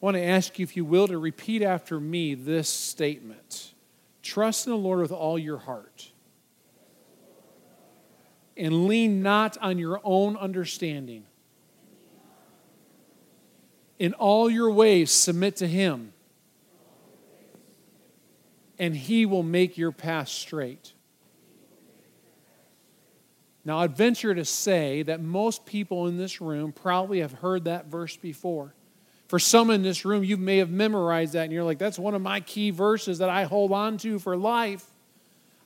I want to ask you, if you will, to repeat after me this statement Trust in the Lord with all your heart, and lean not on your own understanding. In all your ways, submit to Him, and He will make your path straight. Now, I'd venture to say that most people in this room probably have heard that verse before. For some in this room, you may have memorized that and you're like, that's one of my key verses that I hold on to for life.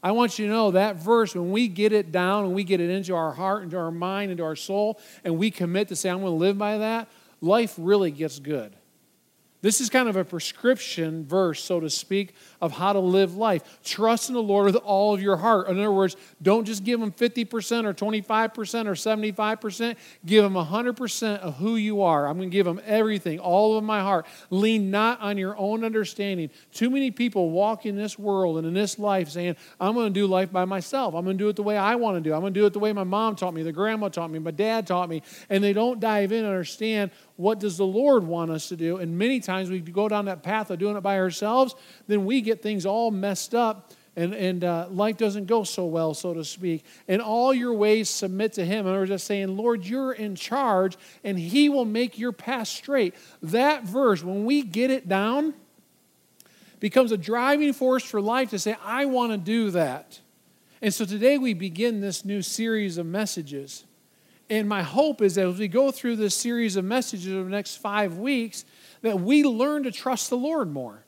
I want you to know that verse, when we get it down and we get it into our heart, into our mind, into our soul, and we commit to say, I'm going to live by that, life really gets good. This is kind of a prescription verse, so to speak, of how to live life. Trust in the Lord with all of your heart. In other words, don't just give Him 50% or 25% or 75%. Give Him 100% of who you are. I'm going to give Him everything, all of my heart. Lean not on your own understanding. Too many people walk in this world and in this life saying, I'm going to do life by myself. I'm going to do it the way I want to do. I'm going to do it the way my mom taught me, the grandma taught me, my dad taught me. And they don't dive in and understand what does the Lord want us to do. And many times we go down that path of doing it by ourselves, then we get things all messed up and, and uh, life doesn't go so well, so to speak. And all your ways submit to Him. And we're just saying, Lord, you're in charge, and He will make your path straight. That verse, when we get it down, becomes a driving force for life to say, I want to do that. And so today we begin this new series of messages. And my hope is that as we go through this series of messages over the next five weeks, that we learn to trust the Lord more.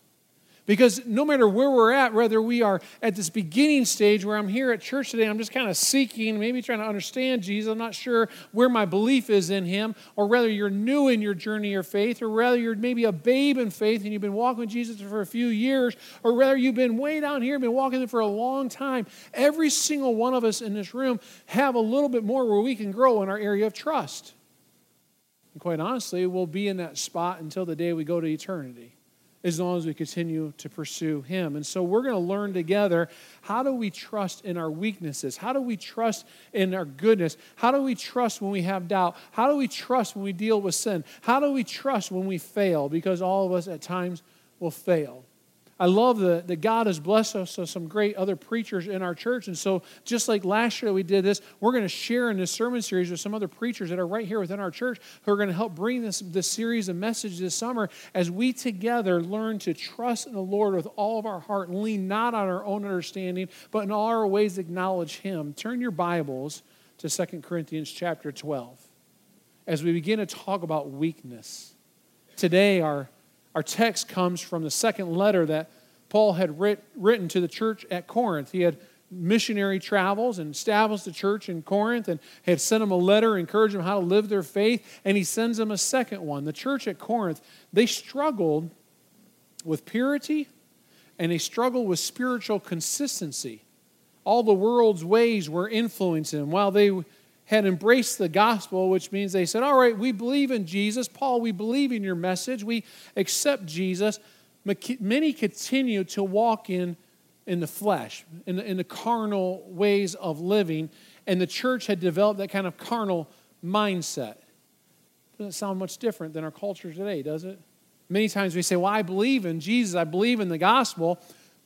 Because no matter where we're at, whether we are at this beginning stage where I'm here at church today, I'm just kind of seeking, maybe trying to understand Jesus, I'm not sure where my belief is in Him, or whether you're new in your journey of faith, or whether you're maybe a babe in faith and you've been walking with Jesus for a few years, or whether you've been way down here, been walking for a long time. Every single one of us in this room have a little bit more where we can grow in our area of trust. And quite honestly, we'll be in that spot until the day we go to eternity as long as we continue to pursue Him. And so we're going to learn together how do we trust in our weaknesses? How do we trust in our goodness? How do we trust when we have doubt? How do we trust when we deal with sin? How do we trust when we fail? Because all of us at times will fail. I love that, that God has blessed us with some great other preachers in our church. And so, just like last year we did this, we're going to share in this sermon series with some other preachers that are right here within our church who are going to help bring this, this series of messages this summer as we together learn to trust in the Lord with all of our heart lean not on our own understanding, but in all our ways acknowledge Him. Turn your Bibles to 2 Corinthians chapter 12 as we begin to talk about weakness. Today, our our text comes from the second letter that Paul had writ, written to the church at Corinth. He had missionary travels and established the church in Corinth and had sent them a letter encouraging them how to live their faith, and he sends them a second one. The church at Corinth, they struggled with purity and they struggled with spiritual consistency. All the world's ways were influencing them. While they had embraced the gospel, which means they said, All right, we believe in Jesus. Paul, we believe in your message. We accept Jesus. Many continue to walk in, in the flesh, in the, in the carnal ways of living, and the church had developed that kind of carnal mindset. Doesn't sound much different than our culture today, does it? Many times we say, Well, I believe in Jesus, I believe in the gospel,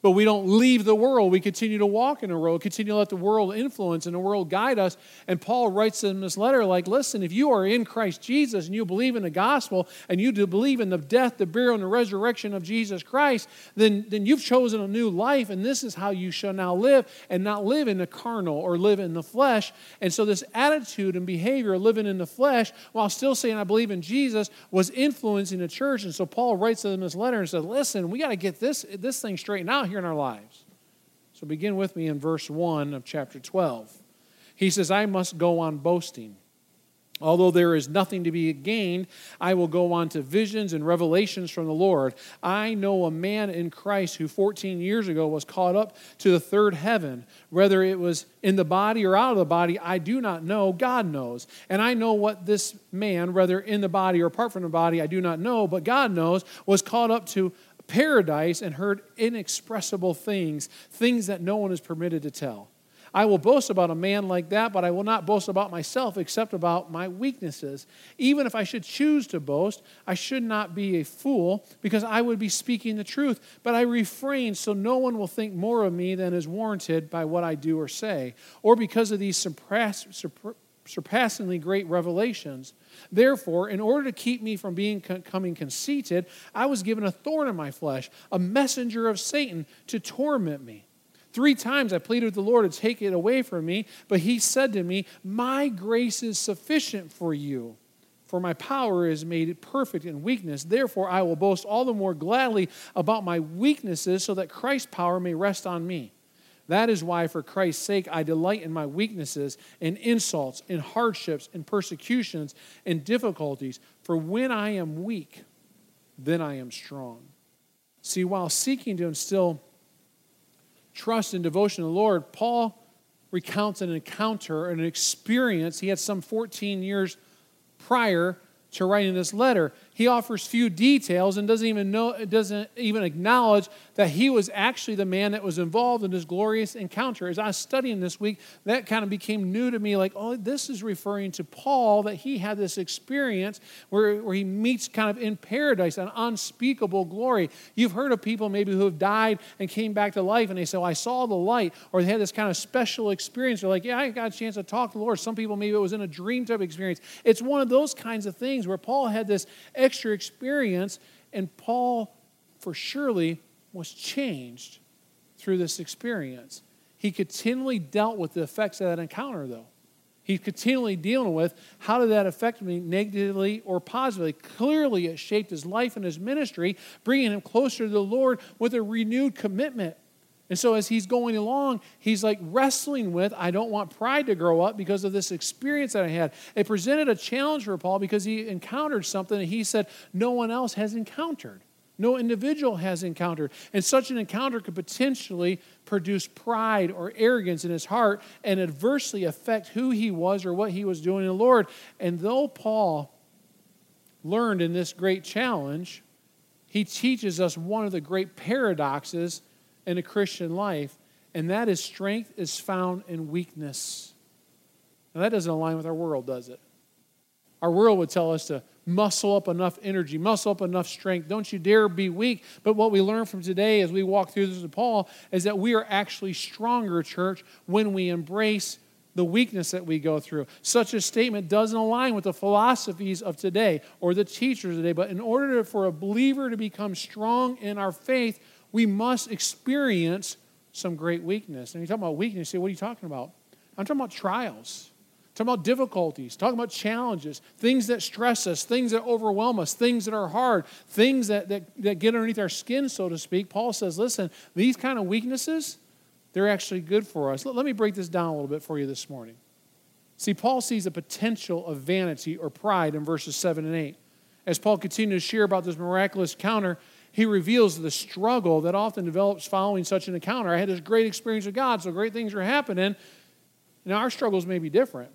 but we don't leave the world. We continue to walk in the world, continue to let the world influence and the world guide us. And Paul writes in this letter, like, listen, if you are in Christ Jesus and you believe in the gospel and you do believe in the death, the burial, and the resurrection of Jesus Christ, then, then you've chosen a new life, and this is how you shall now live and not live in the carnal or live in the flesh. And so this attitude and behavior of living in the flesh while still saying, I believe in Jesus, was influencing the church. And so Paul writes to in this letter and says, listen, we got to get this, this thing straightened out here in our lives. So begin with me in verse 1 of chapter 12. He says, I must go on boasting. Although there is nothing to be gained, I will go on to visions and revelations from the Lord. I know a man in Christ who 14 years ago was caught up to the third heaven. Whether it was in the body or out of the body, I do not know. God knows. And I know what this man, whether in the body or apart from the body, I do not know, but God knows, was caught up to paradise and heard inexpressible things, things that no one is permitted to tell. I will boast about a man like that, but I will not boast about myself except about my weaknesses. Even if I should choose to boast, I should not be a fool because I would be speaking the truth. But I refrain so no one will think more of me than is warranted by what I do or say, or because of these surpass, surpassingly great revelations. Therefore, in order to keep me from being becoming conceited, I was given a thorn in my flesh, a messenger of Satan to torment me. Three times I pleaded with the Lord to take it away from me, but he said to me, My grace is sufficient for you, for my power is made perfect in weakness. Therefore, I will boast all the more gladly about my weaknesses, so that Christ's power may rest on me. That is why, for Christ's sake, I delight in my weaknesses, in insults, in hardships, in persecutions, in difficulties. For when I am weak, then I am strong. See, while seeking to instill trust and devotion to the Lord, Paul recounts an encounter, an experience he had some 14 years prior to writing this letter he offers few details and doesn't even know doesn't even acknowledge that he was actually the man that was involved in this glorious encounter. As i was studying this week that kind of became new to me like oh this is referring to paul that he had this experience where, where he meets kind of in paradise an unspeakable glory. You've heard of people maybe who have died and came back to life and they say well, i saw the light or they had this kind of special experience. They're like yeah i got a chance to talk to the lord. Some people maybe it was in a dream type experience. It's one of those kinds of things where paul had this extra experience, and Paul, for surely, was changed through this experience. He continually dealt with the effects of that encounter, though. He's continually dealing with how did that affect me negatively or positively. Clearly, it shaped his life and his ministry, bringing him closer to the Lord with a renewed commitment and so as he's going along, he's like wrestling with, I don't want pride to grow up because of this experience that I had. It presented a challenge for Paul because he encountered something that he said no one else has encountered. No individual has encountered. And such an encounter could potentially produce pride or arrogance in his heart and adversely affect who he was or what he was doing in the Lord. And though Paul learned in this great challenge, he teaches us one of the great paradoxes in a Christian life, and that is strength is found in weakness. Now, that doesn't align with our world, does it? Our world would tell us to muscle up enough energy, muscle up enough strength. Don't you dare be weak. But what we learn from today as we walk through this with Paul is that we are actually stronger, church, when we embrace the weakness that we go through. Such a statement doesn't align with the philosophies of today or the teachers today. But in order for a believer to become strong in our faith, we must experience some great weakness. And you talk about weakness, you say, what are you talking about? I'm talking about trials. talking about difficulties, talking about challenges, things that stress us, things that overwhelm us, things that are hard, things that, that, that get underneath our skin, so to speak. Paul says, listen, these kind of weaknesses, they're actually good for us. Let, let me break this down a little bit for you this morning. See, Paul sees a potential of vanity or pride in verses 7 and 8. As Paul continues to share about this miraculous counter, he reveals the struggle that often develops following such an encounter. I had this great experience with God, so great things are happening. Now, our struggles may be different,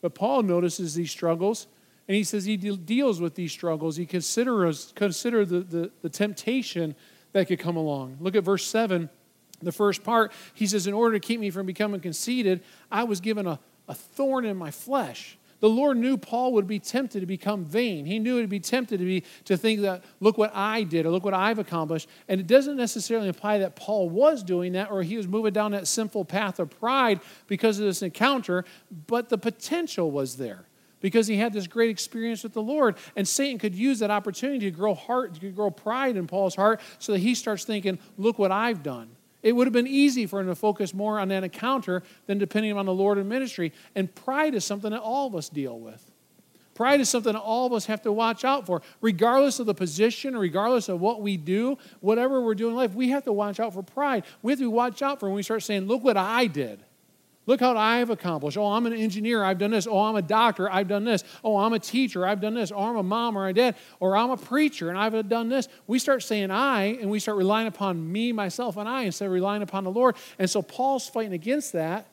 but Paul notices these struggles, and he says he de- deals with these struggles. He considers consider the, the, the temptation that could come along. Look at verse 7, the first part. He says, In order to keep me from becoming conceited, I was given a, a thorn in my flesh the Lord knew Paul would be tempted to become vain. He knew he'd be tempted to be to think that look what I did or look what I've accomplished. And it doesn't necessarily imply that Paul was doing that or he was moving down that sinful path of pride because of this encounter, but the potential was there because he had this great experience with the Lord. And Satan could use that opportunity to grow heart, to grow pride in Paul's heart so that he starts thinking, look what I've done. It would have been easy for him to focus more on that encounter than depending on the Lord and ministry. And pride is something that all of us deal with. Pride is something that all of us have to watch out for. Regardless of the position, regardless of what we do, whatever we're doing in life, we have to watch out for pride. We have to watch out for when we start saying, Look what I did. Look how I've accomplished. Oh, I'm an engineer. I've done this. Oh, I'm a doctor. I've done this. Oh, I'm a teacher. I've done this. Or I'm a mom or a dad. Or I'm a preacher and I've done this. We start saying I and we start relying upon me, myself, and I instead of relying upon the Lord. And so Paul's fighting against that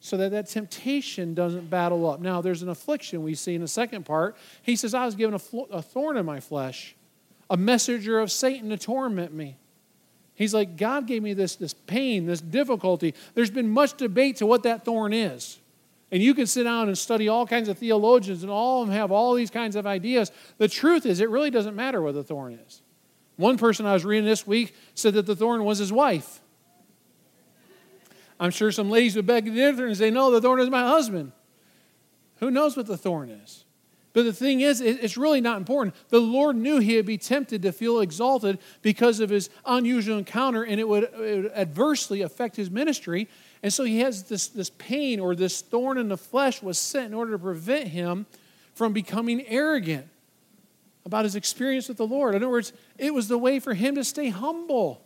so that that temptation doesn't battle up. Now, there's an affliction we see in the second part. He says, I was given a, a thorn in my flesh, a messenger of Satan to torment me. He's like, God gave me this, this pain, this difficulty. There's been much debate to what that thorn is. And you can sit down and study all kinds of theologians, and all of them have all these kinds of ideas. The truth is, it really doesn't matter what the thorn is. One person I was reading this week said that the thorn was his wife. I'm sure some ladies would beg to differ and say, No, the thorn is my husband. Who knows what the thorn is? But the thing is, it's really not important. The Lord knew he would be tempted to feel exalted because of his unusual encounter, and it would, it would adversely affect his ministry. And so he has this, this pain or this thorn in the flesh was sent in order to prevent him from becoming arrogant about his experience with the Lord. In other words, it was the way for him to stay humble.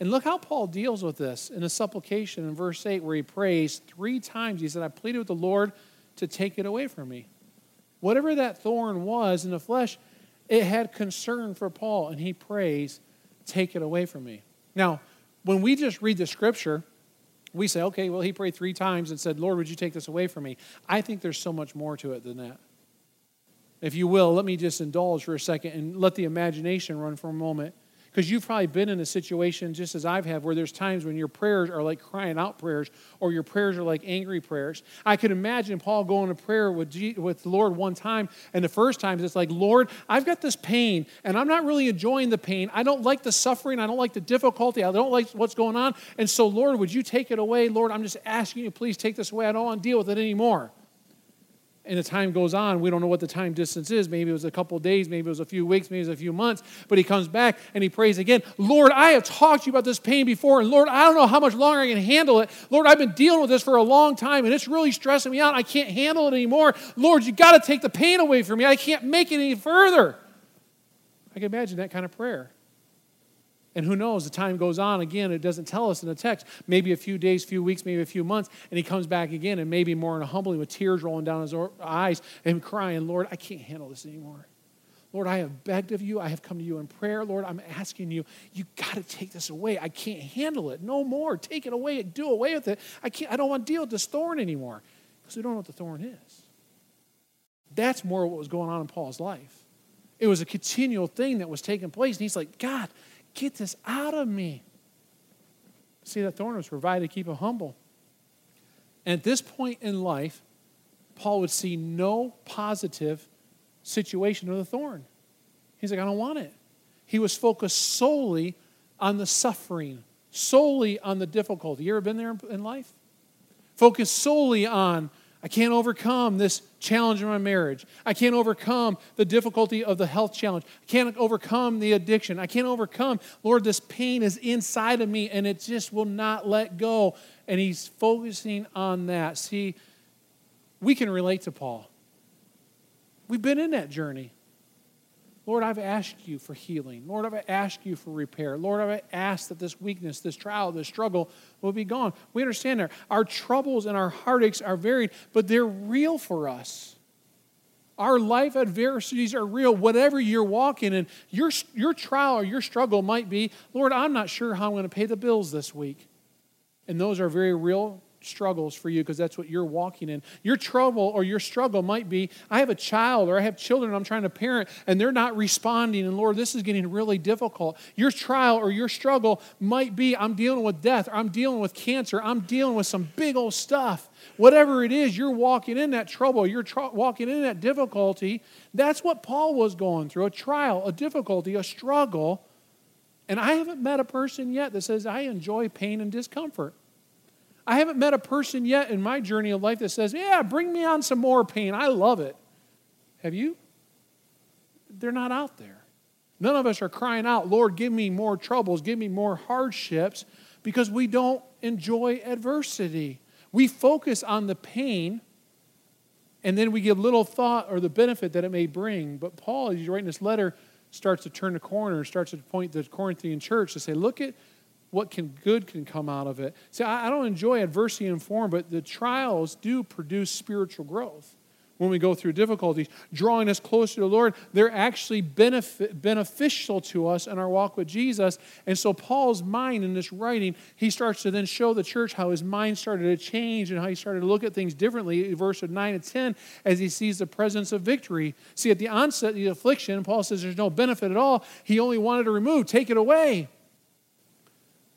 And look how Paul deals with this in a supplication in verse 8, where he prays three times. He said, I pleaded with the Lord to take it away from me. Whatever that thorn was in the flesh, it had concern for Paul, and he prays, Take it away from me. Now, when we just read the scripture, we say, okay, well, he prayed three times and said, Lord, would you take this away from me? I think there's so much more to it than that. If you will, let me just indulge for a second and let the imagination run for a moment. Because you've probably been in a situation, just as I've had, where there's times when your prayers are like crying out prayers or your prayers are like angry prayers. I could imagine Paul going to prayer with, G- with the Lord one time, and the first time it's like, Lord, I've got this pain, and I'm not really enjoying the pain. I don't like the suffering. I don't like the difficulty. I don't like what's going on. And so, Lord, would you take it away? Lord, I'm just asking you, please take this away. I don't want to deal with it anymore and the time goes on. We don't know what the time distance is. Maybe it was a couple days, maybe it was a few weeks, maybe it was a few months. But he comes back and he prays again. Lord, I have talked to you about this pain before, and Lord, I don't know how much longer I can handle it. Lord, I've been dealing with this for a long time, and it's really stressing me out. I can't handle it anymore. Lord, you got to take the pain away from me. I can't make it any further. I can imagine that kind of prayer. And who knows, the time goes on again, it doesn't tell us in the text. Maybe a few days, few weeks, maybe a few months, and he comes back again, and maybe more in a humbling with tears rolling down his eyes and crying, Lord, I can't handle this anymore. Lord, I have begged of you. I have come to you in prayer. Lord, I'm asking you, you got to take this away. I can't handle it. No more. Take it away. Do away with it. I can't, I don't want to deal with this thorn anymore. Because we don't know what the thorn is. That's more what was going on in Paul's life. It was a continual thing that was taking place. And he's like, God, Get this out of me. See, that thorn was provided to keep him humble. And at this point in life, Paul would see no positive situation of the thorn. He's like, I don't want it. He was focused solely on the suffering, solely on the difficulty. You ever been there in life? Focused solely on I can't overcome this challenge in my marriage. I can't overcome the difficulty of the health challenge. I can't overcome the addiction. I can't overcome, Lord, this pain is inside of me and it just will not let go. And he's focusing on that. See, we can relate to Paul. We've been in that journey. Lord, I've asked you for healing. Lord, I've asked you for repair. Lord, I've asked that this weakness, this trial, this struggle will be gone. We understand that our troubles and our heartaches are varied, but they're real for us. Our life adversities are real. Whatever you're walking in, your, your trial or your struggle might be, Lord, I'm not sure how I'm going to pay the bills this week. And those are very real struggles for you because that's what you're walking in. Your trouble or your struggle might be I have a child or I have children I'm trying to parent and they're not responding, and Lord, this is getting really difficult. Your trial or your struggle might be I'm dealing with death, or I'm dealing with cancer, I'm dealing with some big old stuff. Whatever it is, you're walking in that trouble, you're tr- walking in that difficulty. That's what Paul was going through a trial, a difficulty, a struggle. And I haven't met a person yet that says, I enjoy pain and discomfort. I haven't met a person yet in my journey of life that says, Yeah, bring me on some more pain. I love it. Have you? They're not out there. None of us are crying out, Lord, give me more troubles, give me more hardships, because we don't enjoy adversity. We focus on the pain and then we give little thought or the benefit that it may bring. But Paul, as he's writing this letter, starts to turn the corner, starts to point the Corinthian church to say, look at what can good can come out of it. See, I, I don't enjoy adversity and form, but the trials do produce spiritual growth when we go through difficulties, drawing us closer to the Lord, they're actually benefit, beneficial to us in our walk with Jesus. And so, Paul's mind in this writing, he starts to then show the church how his mind started to change and how he started to look at things differently. Verse 9 and 10, as he sees the presence of victory. See, at the onset of the affliction, Paul says there's no benefit at all. He only wanted to remove, take it away.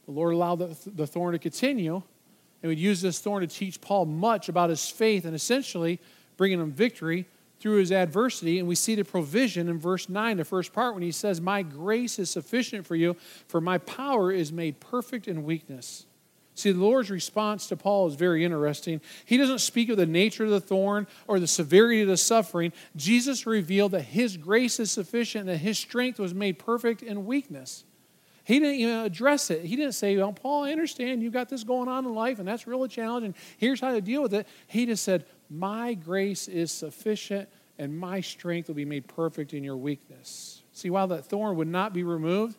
The Lord allowed the, the thorn to continue and would use this thorn to teach Paul much about his faith and essentially bringing him victory through his adversity. And we see the provision in verse 9, the first part, when he says, My grace is sufficient for you, for my power is made perfect in weakness. See, the Lord's response to Paul is very interesting. He doesn't speak of the nature of the thorn or the severity of the suffering. Jesus revealed that his grace is sufficient that his strength was made perfect in weakness. He didn't even address it. He didn't say, Well, Paul, I understand you've got this going on in life and that's really challenging. Here's how to deal with it. He just said, My grace is sufficient and my strength will be made perfect in your weakness. See, while that thorn would not be removed,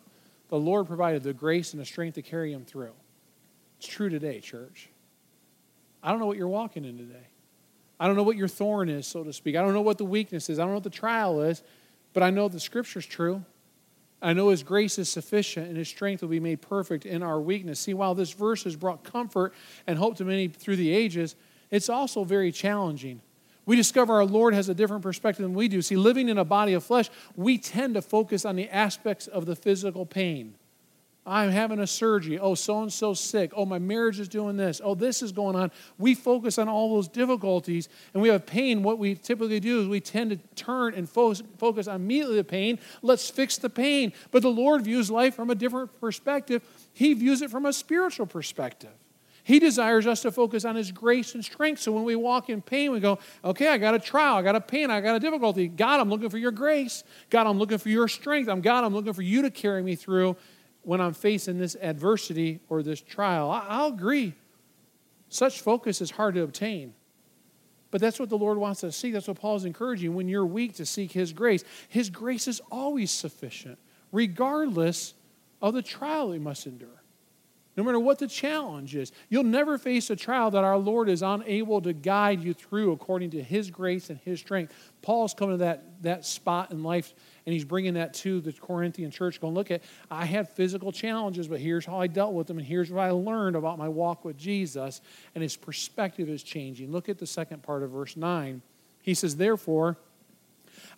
the Lord provided the grace and the strength to carry him through. It's true today, church. I don't know what you're walking in today. I don't know what your thorn is, so to speak. I don't know what the weakness is. I don't know what the trial is, but I know the scripture's true. I know his grace is sufficient and his strength will be made perfect in our weakness. See, while this verse has brought comfort and hope to many through the ages, it's also very challenging. We discover our Lord has a different perspective than we do. See, living in a body of flesh, we tend to focus on the aspects of the physical pain. I'm having a surgery. Oh, so and so sick. Oh, my marriage is doing this. Oh, this is going on. We focus on all those difficulties and we have pain. What we typically do is we tend to turn and focus on immediately the pain. Let's fix the pain. But the Lord views life from a different perspective, He views it from a spiritual perspective. He desires us to focus on His grace and strength. So when we walk in pain, we go, okay, I got a trial, I got a pain, I got a difficulty. God, I'm looking for your grace. God, I'm looking for your strength. I'm God, I'm looking for you to carry me through when I'm facing this adversity or this trial. I, will agree. Such focus is hard to obtain. But that's what the Lord wants us to see. That's what Paul is encouraging. When you're weak, to seek His grace. His grace is always sufficient, regardless of the trial we must endure. No matter what the challenge is, you'll never face a trial that our Lord is unable to guide you through according to His grace and His strength. Paul's coming to that, that spot in life and he's bringing that to the Corinthian church, going, Look, at I had physical challenges, but here's how I dealt with them, and here's what I learned about my walk with Jesus. And his perspective is changing. Look at the second part of verse 9. He says, Therefore,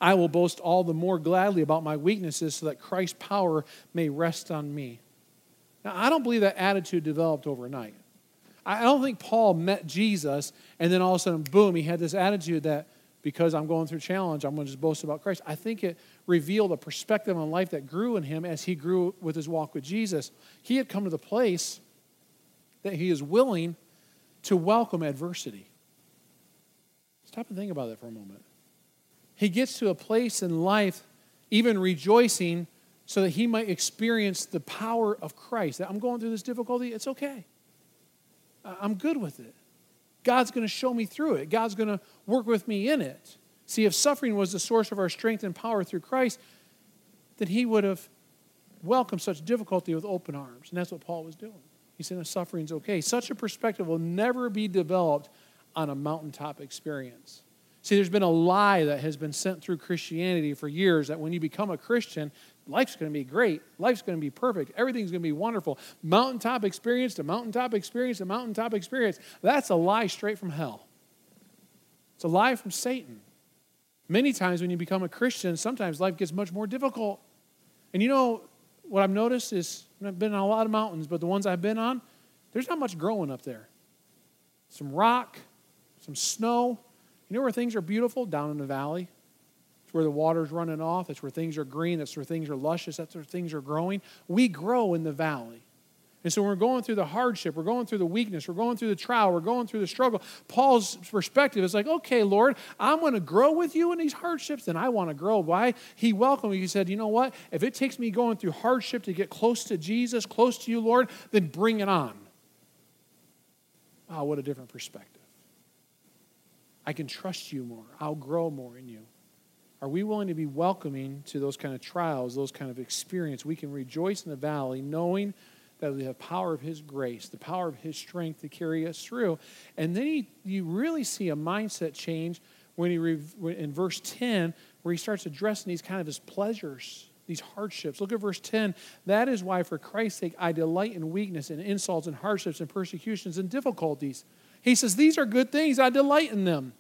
I will boast all the more gladly about my weaknesses so that Christ's power may rest on me. Now, I don't believe that attitude developed overnight. I don't think Paul met Jesus and then all of a sudden, boom, he had this attitude that because I'm going through challenge, I'm going to just boast about Christ. I think it revealed a perspective on life that grew in him as he grew with his walk with Jesus. He had come to the place that he is willing to welcome adversity. Stop and think about that for a moment. He gets to a place in life, even rejoicing, so that he might experience the power of Christ. That I'm going through this difficulty, it's okay. I'm good with it. God's going to show me through it. God's going to work with me in it. See, if suffering was the source of our strength and power through Christ, then he would have welcomed such difficulty with open arms. And that's what Paul was doing. He said, suffering's okay. Such a perspective will never be developed on a mountaintop experience. See, there's been a lie that has been sent through Christianity for years that when you become a Christian, life's going to be great. Life's going to be perfect. Everything's going to be wonderful. Mountaintop experience to mountaintop experience to mountaintop experience. That's a lie straight from hell. It's a lie from Satan. Many times when you become a Christian, sometimes life gets much more difficult. And you know, what I've noticed is I've been on a lot of mountains, but the ones I've been on, there's not much growing up there. Some rock, some snow. You know where things are beautiful? Down in the valley. It's where the water's running off. It's where things are green. That's where things are luscious. That's where things are growing. We grow in the valley. And so when we're going through the hardship, we're going through the weakness, we're going through the trial, we're going through the struggle. Paul's perspective is like, okay, Lord, I'm going to grow with you in these hardships, and I want to grow. Why? He welcomed me. He said, you know what? If it takes me going through hardship to get close to Jesus, close to you, Lord, then bring it on. Oh, what a different perspective. I can trust you more. I'll grow more in you. Are we willing to be welcoming to those kind of trials, those kind of experience? We can rejoice in the valley knowing that we have power of his grace, the power of his strength to carry us through. And then he, you really see a mindset change when he in verse 10 where he starts addressing these kind of his pleasures these hardships. Look at verse 10. That is why, for Christ's sake, I delight in weakness and insults and hardships and persecutions and difficulties. He says, These are good things. I delight in them.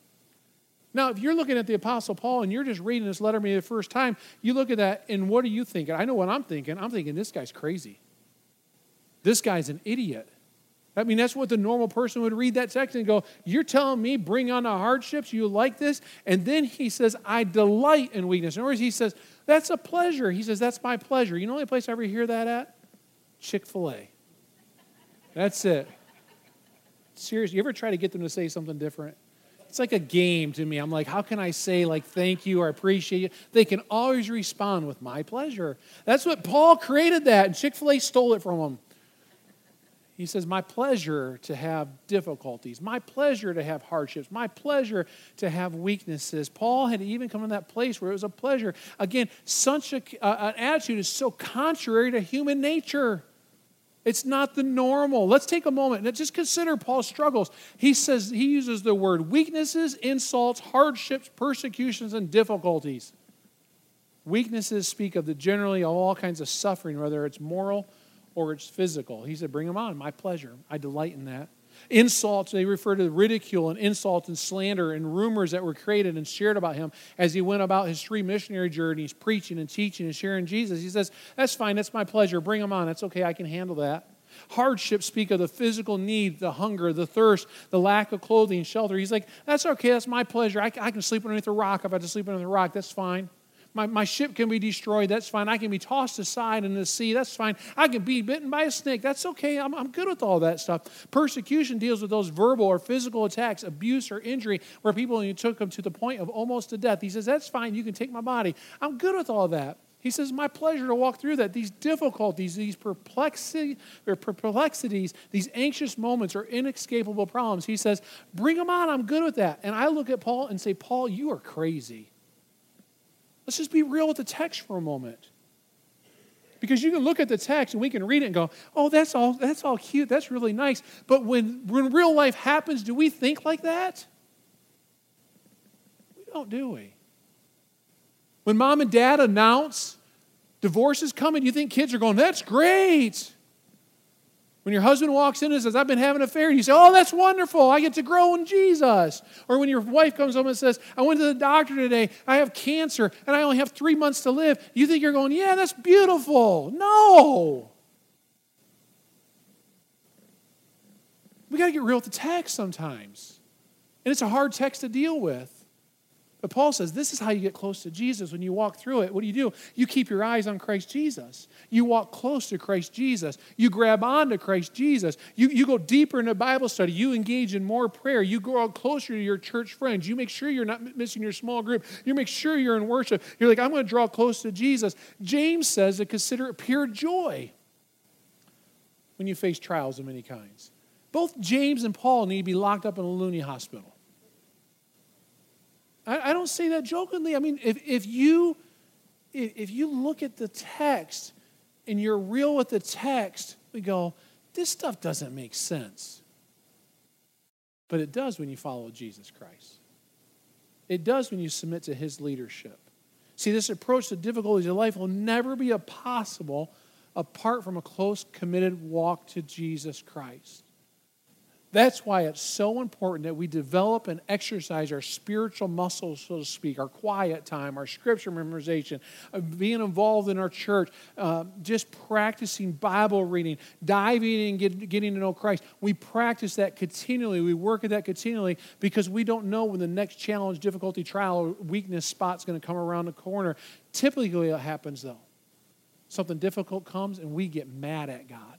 Now, if you're looking at the Apostle Paul and you're just reading this letter me the first time, you look at that and what are you thinking? I know what I'm thinking. I'm thinking this guy's crazy. This guy's an idiot. I mean, that's what the normal person would read that text and go, You're telling me bring on the hardships, you like this? And then he says, I delight in weakness. In other words, he says, That's a pleasure. He says, That's my pleasure. You know the only place I ever hear that at? Chick fil A. That's it. Seriously, you ever try to get them to say something different? It's like a game to me. I'm like, how can I say, like, thank you or appreciate you? They can always respond with my pleasure. That's what Paul created that, and Chick fil A stole it from him. He says, My pleasure to have difficulties, my pleasure to have hardships, my pleasure to have weaknesses. Paul had even come to that place where it was a pleasure. Again, such a, uh, an attitude is so contrary to human nature. It's not the normal. Let's take a moment and just consider Paul's struggles. He says he uses the word weaknesses, insults, hardships, persecutions, and difficulties. Weaknesses speak of the generally all kinds of suffering, whether it's moral or it's physical. He said, Bring them on, my pleasure. I delight in that. Insults, they refer to ridicule and insult and slander and rumors that were created and shared about him as he went about his three missionary journeys, preaching and teaching and sharing Jesus. He says, That's fine, that's my pleasure. Bring them on. That's okay, I can handle that. Hardships speak of the physical need, the hunger, the thirst, the lack of clothing, shelter. He's like, That's okay, that's my pleasure. I, I can sleep underneath a rock if I have to sleep underneath a rock. That's fine. My, my ship can be destroyed. That's fine. I can be tossed aside in the sea. That's fine. I can be bitten by a snake. That's okay. I'm, I'm good with all that stuff. Persecution deals with those verbal or physical attacks, abuse or injury, where people you took them to the point of almost to death. He says, That's fine. You can take my body. I'm good with all that. He says, My pleasure to walk through that. These difficulties, these perplexity, or perplexities, these anxious moments or inescapable problems. He says, Bring them on. I'm good with that. And I look at Paul and say, Paul, you are crazy. Let's just be real with the text for a moment. Because you can look at the text and we can read it and go, oh, that's all, that's all cute, that's really nice. But when, when real life happens, do we think like that? We don't, do we? When mom and dad announce divorce is coming, you think kids are going, that's great. When your husband walks in and says, I've been having an affair, and you say, Oh, that's wonderful. I get to grow in Jesus. Or when your wife comes home and says, I went to the doctor today, I have cancer, and I only have three months to live, you think you're going, Yeah, that's beautiful. No. We got to get real with the text sometimes. And it's a hard text to deal with. But Paul says this is how you get close to Jesus. When you walk through it, what do you do? You keep your eyes on Christ Jesus. You walk close to Christ Jesus. You grab on to Christ Jesus. You, you go deeper into Bible study. You engage in more prayer. You grow closer to your church friends. You make sure you're not missing your small group. You make sure you're in worship. You're like, I'm going to draw close to Jesus. James says to consider it pure joy when you face trials of many kinds. Both James and Paul need to be locked up in a loony hospital. I, I don't say that jokingly. I mean, if, if you if you look at the text and you're real with the text, we go, this stuff doesn't make sense. But it does when you follow Jesus Christ. It does when you submit to his leadership. See, this approach to difficulties of life will never be possible apart from a close, committed walk to Jesus Christ. That's why it's so important that we develop and exercise our spiritual muscles, so to speak, our quiet time, our scripture memorization, uh, being involved in our church, uh, just practicing Bible reading, diving and get, getting to know Christ. We practice that continually. We work at that continually because we don't know when the next challenge, difficulty, trial, weakness spot's going to come around the corner. Typically, what happens though? Something difficult comes and we get mad at God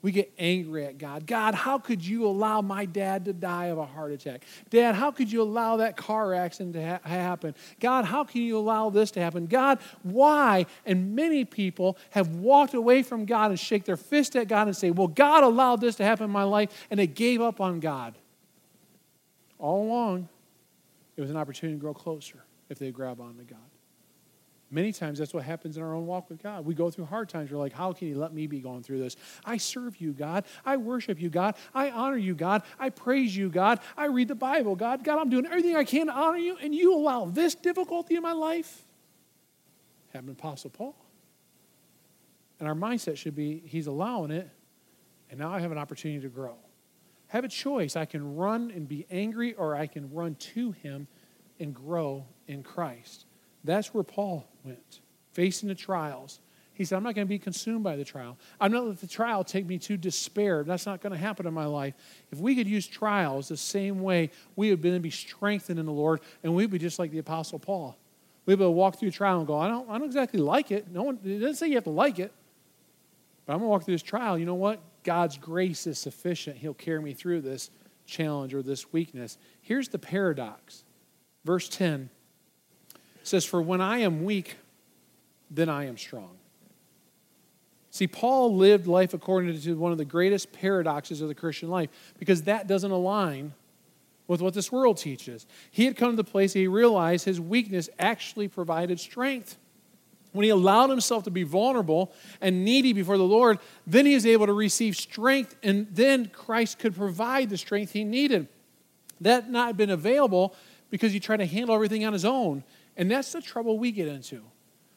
we get angry at God. God, how could you allow my dad to die of a heart attack? Dad, how could you allow that car accident to ha- happen? God, how can you allow this to happen? God, why? And many people have walked away from God and shake their fist at God and say, Well, God allowed this to happen in my life, and they gave up on God. All along, it was an opportunity to grow closer if they grab onto God. Many times that's what happens in our own walk with God. We go through hard times. We're like, how can you let me be going through this? I serve you, God. I worship you, God. I honor you, God. I praise you, God. I read the Bible, God. God, I'm doing everything I can to honor you, and you allow this difficulty in my life? Happened to Apostle Paul. And our mindset should be, he's allowing it, and now I have an opportunity to grow. Have a choice. I can run and be angry, or I can run to him and grow in Christ. That's where Paul went, facing the trials. He said, I'm not going to be consumed by the trial. I'm not let the trial take me to despair. That's not going to happen in my life. If we could use trials the same way, we would be strengthened in the Lord, and we'd be just like the Apostle Paul. We'd be able to walk through a trial and go, I don't, I don't exactly like it. No one, it doesn't say you have to like it. But I'm going to walk through this trial. You know what? God's grace is sufficient. He'll carry me through this challenge or this weakness. Here's the paradox. Verse 10 says, For when I am weak, then I am strong. See, Paul lived life according to one of the greatest paradoxes of the Christian life because that doesn't align with what this world teaches. He had come to the place he realized his weakness actually provided strength. When he allowed himself to be vulnerable and needy before the Lord, then he was able to receive strength, and then Christ could provide the strength he needed. That not been available because he tried to handle everything on his own. And that's the trouble we get into.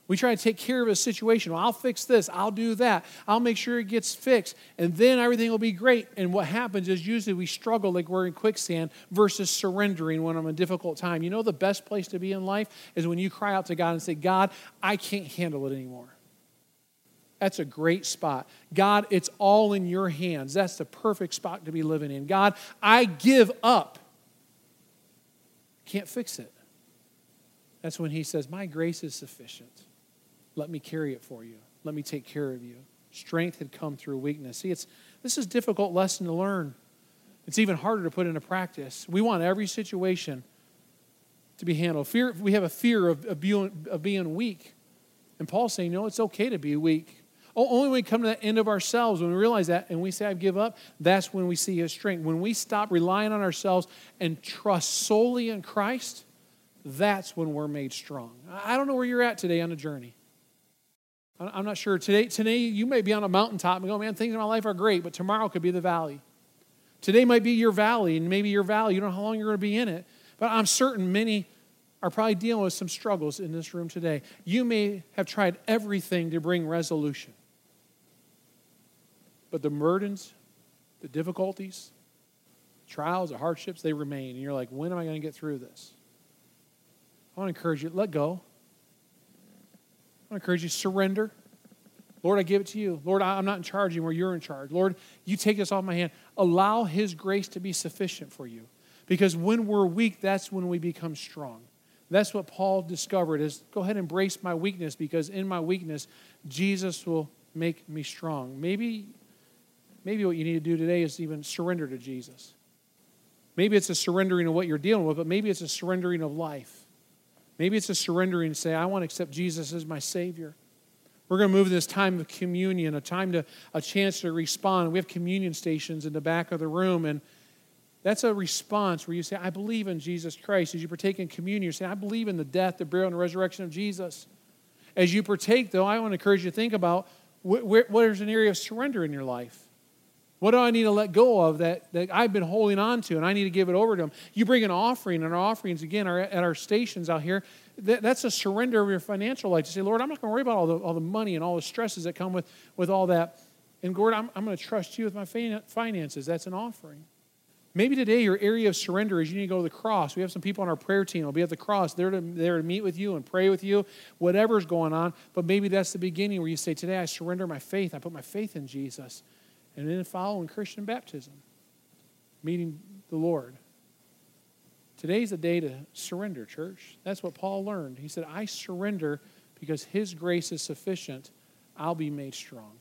We try to take care of a situation. Well, I'll fix this. I'll do that. I'll make sure it gets fixed. And then everything will be great. And what happens is usually we struggle like we're in quicksand versus surrendering when I'm in a difficult time. You know, the best place to be in life is when you cry out to God and say, God, I can't handle it anymore. That's a great spot. God, it's all in your hands. That's the perfect spot to be living in. God, I give up. Can't fix it. That's when he says, My grace is sufficient. Let me carry it for you. Let me take care of you. Strength had come through weakness. See, it's, this is a difficult lesson to learn. It's even harder to put into practice. We want every situation to be handled. Fear, we have a fear of, of, being, of being weak. And Paul's saying, no, it's okay to be weak. Oh, Only when we come to the end of ourselves, when we realize that and we say, I give up, that's when we see his strength. When we stop relying on ourselves and trust solely in Christ, that's when we're made strong. I don't know where you're at today on the journey. I'm not sure. Today, today you may be on a mountaintop and go, man, things in my life are great, but tomorrow could be the valley. Today might be your valley, and maybe your valley, you don't know how long you're going to be in it. But I'm certain many are probably dealing with some struggles in this room today. You may have tried everything to bring resolution. But the burdens, the difficulties, trials, the hardships, they remain. And you're like, when am I going to get through this? I want to encourage you, let go. I want to encourage you, surrender. Lord, I give it to you. Lord, I'm not in charge anymore. You're in charge. Lord, you take this off my hand. Allow His grace to be sufficient for you. Because when we're weak, that's when we become strong. That's what Paul discovered is go ahead and embrace my weakness because in my weakness, Jesus will make me strong. Maybe, maybe what you need to do today is even surrender to Jesus. Maybe it's a surrendering of what you're dealing with, but maybe it's a surrendering of life. Maybe it's a surrendering and say, I want to accept Jesus as my Savior. We're going to move to this time of communion, a time to a chance to respond. We have communion stations in the back of the room, and that's a response where you say, I believe in Jesus Christ. As you partake in communion, you say, I believe in the death, the burial, and the resurrection of Jesus. As you partake, though, I want to encourage you to think about where, where's an area of surrender in your life? What do I need to let go of that, that I've been holding on to and I need to give it over to Him? You bring an offering, and our offerings, again, are at our stations out here. That, that's a surrender of your financial life to say, Lord, I'm not going to worry about all the, all the money and all the stresses that come with, with all that. And Lord, I'm, I'm going to trust you with my finances. That's an offering. Maybe today your area of surrender is you need to go to the cross. We have some people on our prayer team will be at the cross. They're to, there to meet with you and pray with you, whatever's going on. But maybe that's the beginning where you say, Today I surrender my faith. I put my faith in Jesus and then following Christian baptism, meeting the Lord. Today's a day to surrender, church. That's what Paul learned. He said, I surrender because his grace is sufficient. I'll be made strong.